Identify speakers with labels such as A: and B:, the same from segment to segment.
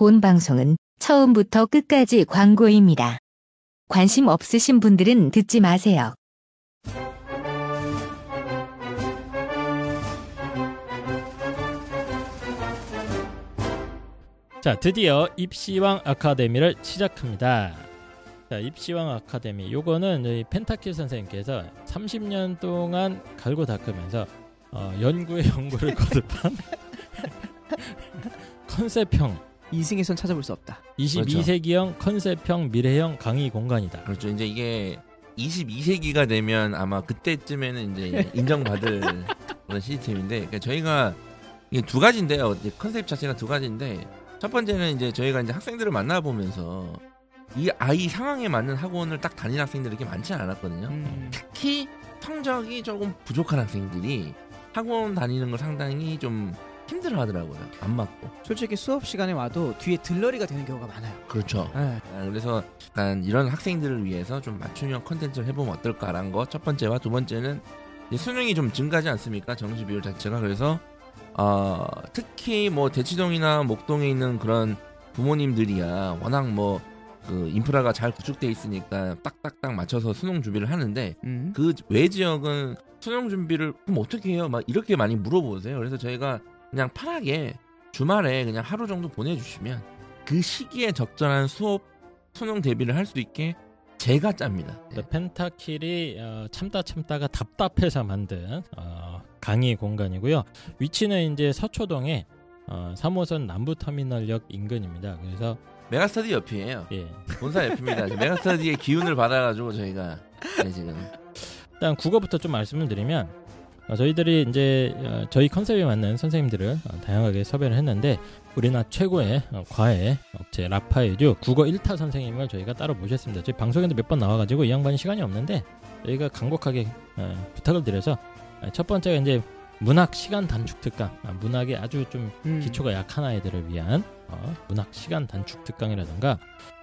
A: 본 방송은 처음부터 끝까지 광고입니다. 관심 없으신 분들은 듣지 마세요.
B: 자, 드디어 입시왕 아카데미를 시작합니다. 자, 입시왕 아카데미. 요거는 저희 펜타킬 선생님께서 30년 동안 갈고 닦으면서 어, 연구에 연구를 거듭한 컨셉형
C: 이승에선 찾아볼 수 없다.
B: 22세기형 컨셉형 미래형 강의 공간이다.
D: 그렇죠. 이제 이게 22세기가 되면 아마 그때쯤에는 이제 인정받을 그런 시스템인데 그러니까 저희가 이게 두 가지인데요. 이제 컨셉 자체가 두 가지인데 첫 번째는 이제 저희가 이제 학생들을 만나보면서 이 아이 상황에 맞는 학원을 딱 다니는 학생들이 이렇게 많지 않았거든요.
C: 음.
D: 특히 성적이 조금 부족한 학생들이 학원 다니는 걸 상당히 좀 힘들어 하더라고요. 안 맞고.
C: 솔직히 수업 시간에 와도 뒤에 들러리가 되는 경우가 많아요.
D: 그렇죠.
C: 네.
D: 아, 그래서 약간 이런 학생들을 위해서 좀 맞춤형 컨텐츠를 해보면 어떨까라는 거 첫 번째와 두 번째는 수능이 좀 증가하지 않습니까? 정시 비율 자체가 그래서 어, 특히 뭐 대치동이나 목동에 있는 그런 부모님들이야 워낙 뭐 그 인프라가 잘 구축돼 있으니까 딱딱딱 맞춰서 수능 준비를 하는데
C: 음.
D: 그외 지역은 수능 준비를 그럼 어떻게 해요? 막 이렇게 많이 물어보세요. 그래서 저희가 그냥 편하게 주말에 그냥 하루 정도 보내주시면 그 시기에 적절한 수업 수능 대비를 할 수 있게 제가 짭니다.
B: 네, 펜타킬이 어, 참다 참다가 답답해서 만든 어, 강의 공간이고요. 위치는 이제 서초동에 어, 3호선 남부터미널역 인근입니다. 그래서
D: 메가스터디 옆이에요.
B: 예,
D: 본사 옆입니다. 메가스터디의 기운을 받아가지고 저희가 네, 지금
B: 일단 국어부터 좀 말씀을 드리면 어, 저희들이 이제 어, 저희 컨셉에 맞는 선생님들을 어, 다양하게 섭외를 했는데 우리나라 최고의 어, 과외 업체 라파에듀 국어 1타 선생님을 저희가 따로 모셨습니다. 저희 방송에도 몇 번 나와가지고 이 양반이 시간이 없는데 저희가 간곡하게 어, 부탁을 드려서 어, 첫 번째가 이제 문학 시간 단축 특강 아, 문학에 아주 좀
C: 음.
B: 기초가 약한 아이들을 위한 어, 문학 시간 단축 특강이라든가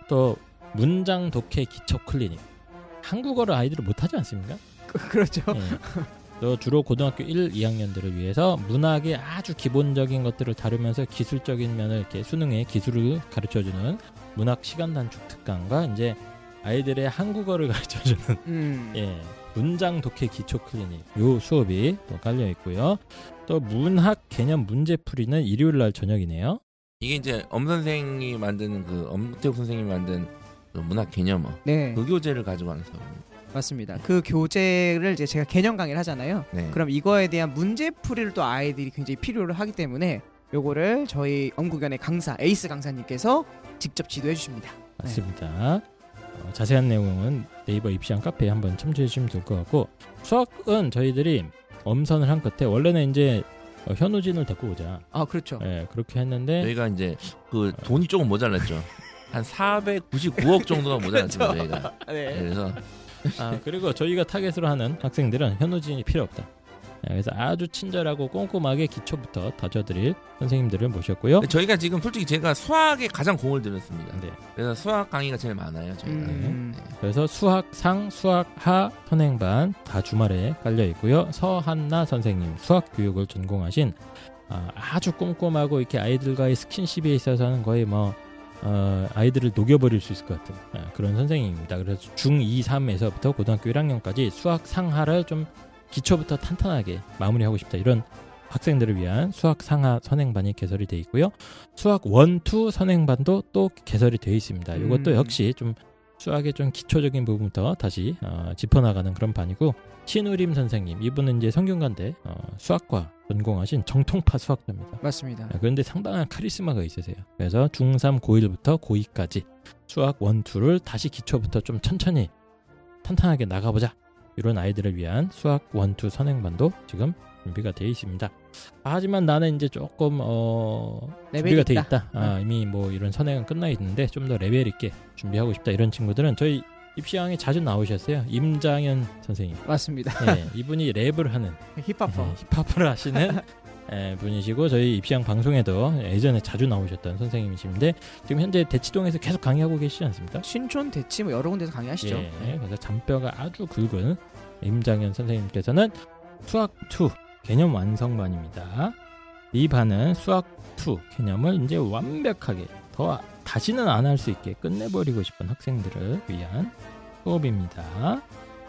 B: 또 문장 독해 기초 클리닉 한국어를 아이들이 못하지 않습니까?
C: 그, 그렇죠.
B: 예. 또 주로 고등학교 1, 2학년들을 위해서 문학의 아주 기본적인 것들을 다루면서 기술적인 면을 이렇게 수능의 기술을 가르쳐주는 문학 시간 단축 특강과 이제 아이들의 한국어를 가르쳐주는
C: 음.
B: 예, 문장 독해 기초 클리닉 요 수업이 또 깔려 있고요. 또 문학 개념 문제 풀이는 일요일 날 저녁이네요.
D: 이게 이제 엄 선생이 만드는 그 엄태욱 선생님이 만든 그 문학 개념어
C: 네,
D: 그 교재를 가지고 하는 수업입니다.
C: 맞습니다. 그 교재를 이제 제가 개념 강의를 하잖아요.
D: 네.
C: 그럼 이거에 대한 문제 풀이를 또 아이들이 굉장히 필요로 하기 때문에 요거를 저희 엄구견의 강사 에이스 강사님께서 직접 지도해 주십니다.
B: 맞습니다. 어, 자세한 내용은 네이버 입시한 카페에 한번 참조해 주시면 될 것 같고 수학은 저희들이 엄선을 한 끝에 원래는 이제 어, 현우진을 데리고 오자.
C: 아 그렇죠.
B: 예, 그렇게 했는데
D: 저희가 이제 그 돈이 조금 모자랐죠. 한 499억 정도가 모자랐습니다. 저희가. 네,
C: 네.
D: 그래서
B: 아 그리고 저희가 타겟으로 하는 학생들은 현우진이 필요 없다. 예, 그래서 아주 친절하고 꼼꼼하게 기초부터 다져드릴 선생님들을 모셨고요.
D: 저희가 지금 솔직히 제가 수학에 가장 공을 들였습니다.
B: 네,
D: 그래서 수학 강의가 제일 많아요. 저희가.
C: 음.
D: 네.
B: 그래서 수학상, 수학하, 선행반 다 주말에 깔려 있고요. 서한나 선생님 수학 교육을 전공하신 아, 아주 꼼꼼하고 이렇게 아이들과의 스킨십에 있어서는 거의 뭐 어, 아이들을 녹여버릴 수 있을 것 같은 아, 그런 선생님입니다. 그래서 중2, 3에서부터 고등학교 1학년까지 수학 상하를 좀 기초부터 탄탄하게 마무리하고 싶다 이런 학생들을 위한 수학 상하 선행반이 개설이 되어 있고요. 수학 one, two 선행반도 또 개설이 되어 있습니다. 이것도
C: 음.
B: 역시 좀 수학의 좀 기초적인 부분부터 다시 어, 짚어나가는 그런 반이고 신우림 선생님 이분은 이제 성균관대 어, 수학과 전공하신 정통파 수학자입니다.
C: 맞습니다.
B: 아, 그런데 상당한 카리스마가 있으세요. 그래서 중3, 고1부터 고2까지 수학 one, two를 다시 기초부터 좀 천천히 탄탄하게 나가보자. 이런 아이들을 위한 수학 one, two 선행반도 지금 준비가 되어 있습니다. 아, 하지만 나는 이제 조금 어,
C: 레벨이
B: 준비가 돼
C: 있다.
B: 있다. 아, 이미 뭐 이런 선행은 끝나 있는데 좀 더 레벨 있게 준비하고 싶다. 이런 친구들은 저희 입시왕에 자주 나오셨어요. 임장현 선생님.
C: 맞습니다.
B: 예, 이분이 랩을 하는
C: 힙합퍼.
B: 네, 힙합을 하시는 예, 분이시고 저희 입시왕 방송에도 예전에 자주 나오셨던 선생님이신데 지금 현재 대치동에서 계속 강의하고 계시지 않습니까?
C: 신촌 대치 뭐 여러 군데서 강의하시죠.
B: 예,
C: 네.
B: 그래서 잔뼈가 아주 굵은 임장현 선생님께서는 수학 2 개념 완성반입니다. 이 반은 수학 2 개념을 이제 완벽하게 더 다시는 안 할 수 있게 끝내버리고 싶은 학생들을 위한 수업입니다.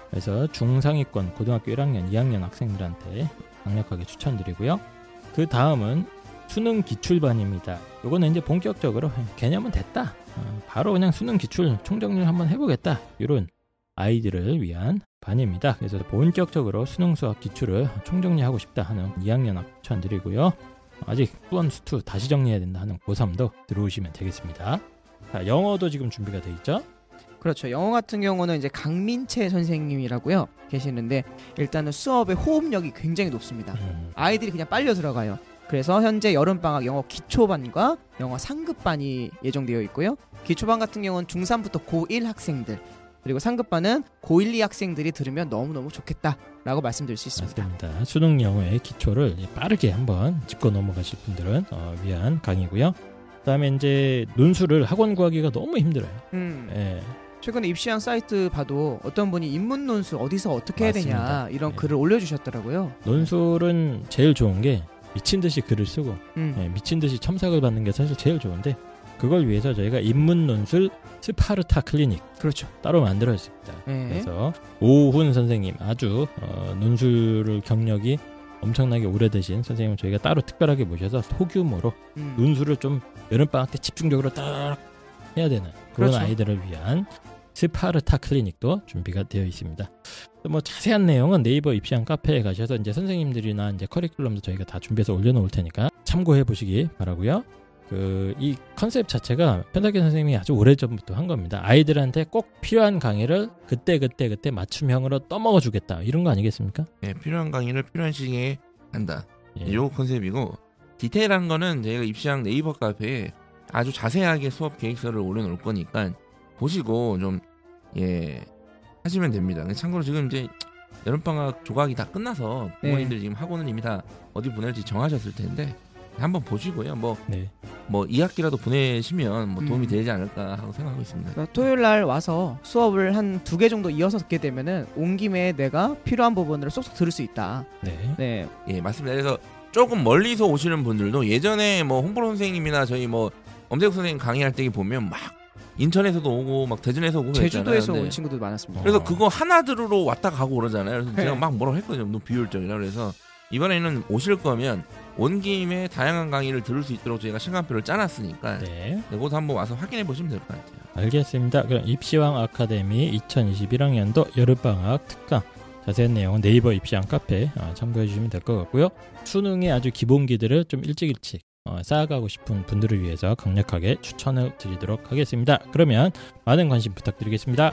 B: 그래서 중상위권 고등학교 1학년, 2학년 학생들한테 강력하게 추천드리고요. 그 다음은 수능 기출반입니다. 요거는 이제 본격적으로 개념은 됐다. 어, 바로 그냥 수능 기출 총정리를 한번 해보겠다. 이런 아이들을 위한 반입니다. 그래서 본격적으로 수능 수학 기출을 총정리하고 싶다 하는 2학년 학 추천드리고요. 아직 수원 수투 다시 정리해야 된다 하는 고3도 들어오시면 되겠습니다. 자, 영어도 지금 준비가 돼 있죠?
C: 그렇죠. 영어 같은 경우는 이제 강민채 선생님이라고요 계시는데 일단은 수업의 호흡력이 굉장히 높습니다.
B: 음,
C: 아이들이 그냥 빨려 들어가요. 그래서 현재 여름방학 영어 기초반과 영어 상급반이 예정되어 있고요. 기초반 같은 경우는 중3부터 고1 학생들 그리고 상급반은 고1, 2 학생들이 들으면 너무너무 좋겠다라고 말씀드릴 수 있습니다.
B: 맞습니다. 수능 영어의 기초를 빠르게 한번 짚고 넘어가실 분들은 어, 위한 강의고요. 그다음에 이제 논술을 학원 구하기가 너무 힘들어요.
C: 음,
B: 예.
C: 최근에 입시한 사이트 봐도 어떤 분이 인문 논술 어디서 어떻게 해야 되냐
B: 맞습니다.
C: 이런
B: 네.
C: 글을 올려주셨더라고요.
B: 논술은 제일 좋은 게 미친 듯이 글을 쓰고
C: 음,
B: 예, 미친 듯이 첨삭을 받는 게 사실 제일 좋은데 그걸 위해서 저희가 인문 논술 스파르타 클리닉
C: 그렇죠.
B: 따로 만들어졌습니다.
C: 네.
B: 그래서 오훈 선생님 아주 어, 논술 경력이 엄청나게 오래되신 선생님을 저희가 따로 특별하게 모셔서 소규모로
C: 음,
B: 논술을 좀 여름방학 때 집중적으로 딱 해야 되는 그런
C: 그렇죠.
B: 아이들을 위한 스파르타 클리닉도 준비가 되어 있습니다. 또뭐 자세한 내용은 네이버 입시한 카페에 가셔서 이제 선생님들이나 이제 커리큘럼도 저희가 다 준비해서 올려놓을 테니까 참고해 보시기 바라고요. 그 이 컨셉 자체가 편석현 선생님이 아주 오래 전부터 한 겁니다. 아이들한테 꼭 필요한 강의를 그때 그때 그때 맞춤형으로 떠먹여 주겠다 이런 거 아니겠습니까?
D: 예, 필요한 강의를 필요한 시기에 한다.
B: 예.
D: 요 컨셉이고 디테일한 거는 저희가 입시학 네이버 카페에 아주 자세하게 수업 계획서를 올려놓을 거니까 보시고 좀 예 하시면 됩니다. 참고로 지금 이제 여름방학 조각이 다 끝나서 부모님들이 지금 학원을 이미 다 어디 보낼지 정하셨을 텐데 한번 보시고요. 뭐
B: 네.
D: 뭐 2학기라도 보내시면 뭐 도움이
C: 음.
D: 되지 않을까 하고 생각하고 있습니다.
C: 그러니까 토요일 날 와서 수업을 한 두 개 정도 이어서 듣게 되면은 온 김에 내가 필요한 부분을 쏙쏙 들을 수 있다.
B: 네.
C: 네,
D: 예, 맞습니다. 그래서 조금 멀리서 오시는 분들도 예전에 뭐 홍보로 선생님이나 저희 뭐 엄세국 선생님 강의할 때 보면 막 인천에서도 오고 막 대전에서 오고
C: 제주도에서. 온 친구들 많았습니다.
D: 그래서
B: 어.
D: 그거 하나 들으러 왔다 가고 그러잖아요. 그래서 제가
C: 네.
D: 막 뭐라고 했거든요. 너무 비효율적이라 그래서 이번에는 오실 거면 온 김에 다양한 강의를 들을 수 있도록 저희가 시간표를 짜놨으니까
B: 네.
D: 네, 그것도 한번 와서 확인해 보시면 될 것 같아요.
B: 알겠습니다. 그럼 입시왕 아카데미 2021학년도 여름방학 특강 자세한 내용은 네이버 입시왕 카페 어, 참고해 주시면 될 것 같고요. 수능의 아주 기본기들을 좀 일찍 일찍 어, 쌓아가고 싶은 분들을 위해서 강력하게 추천을 드리도록 하겠습니다. 그러면 많은 관심 부탁드리겠습니다.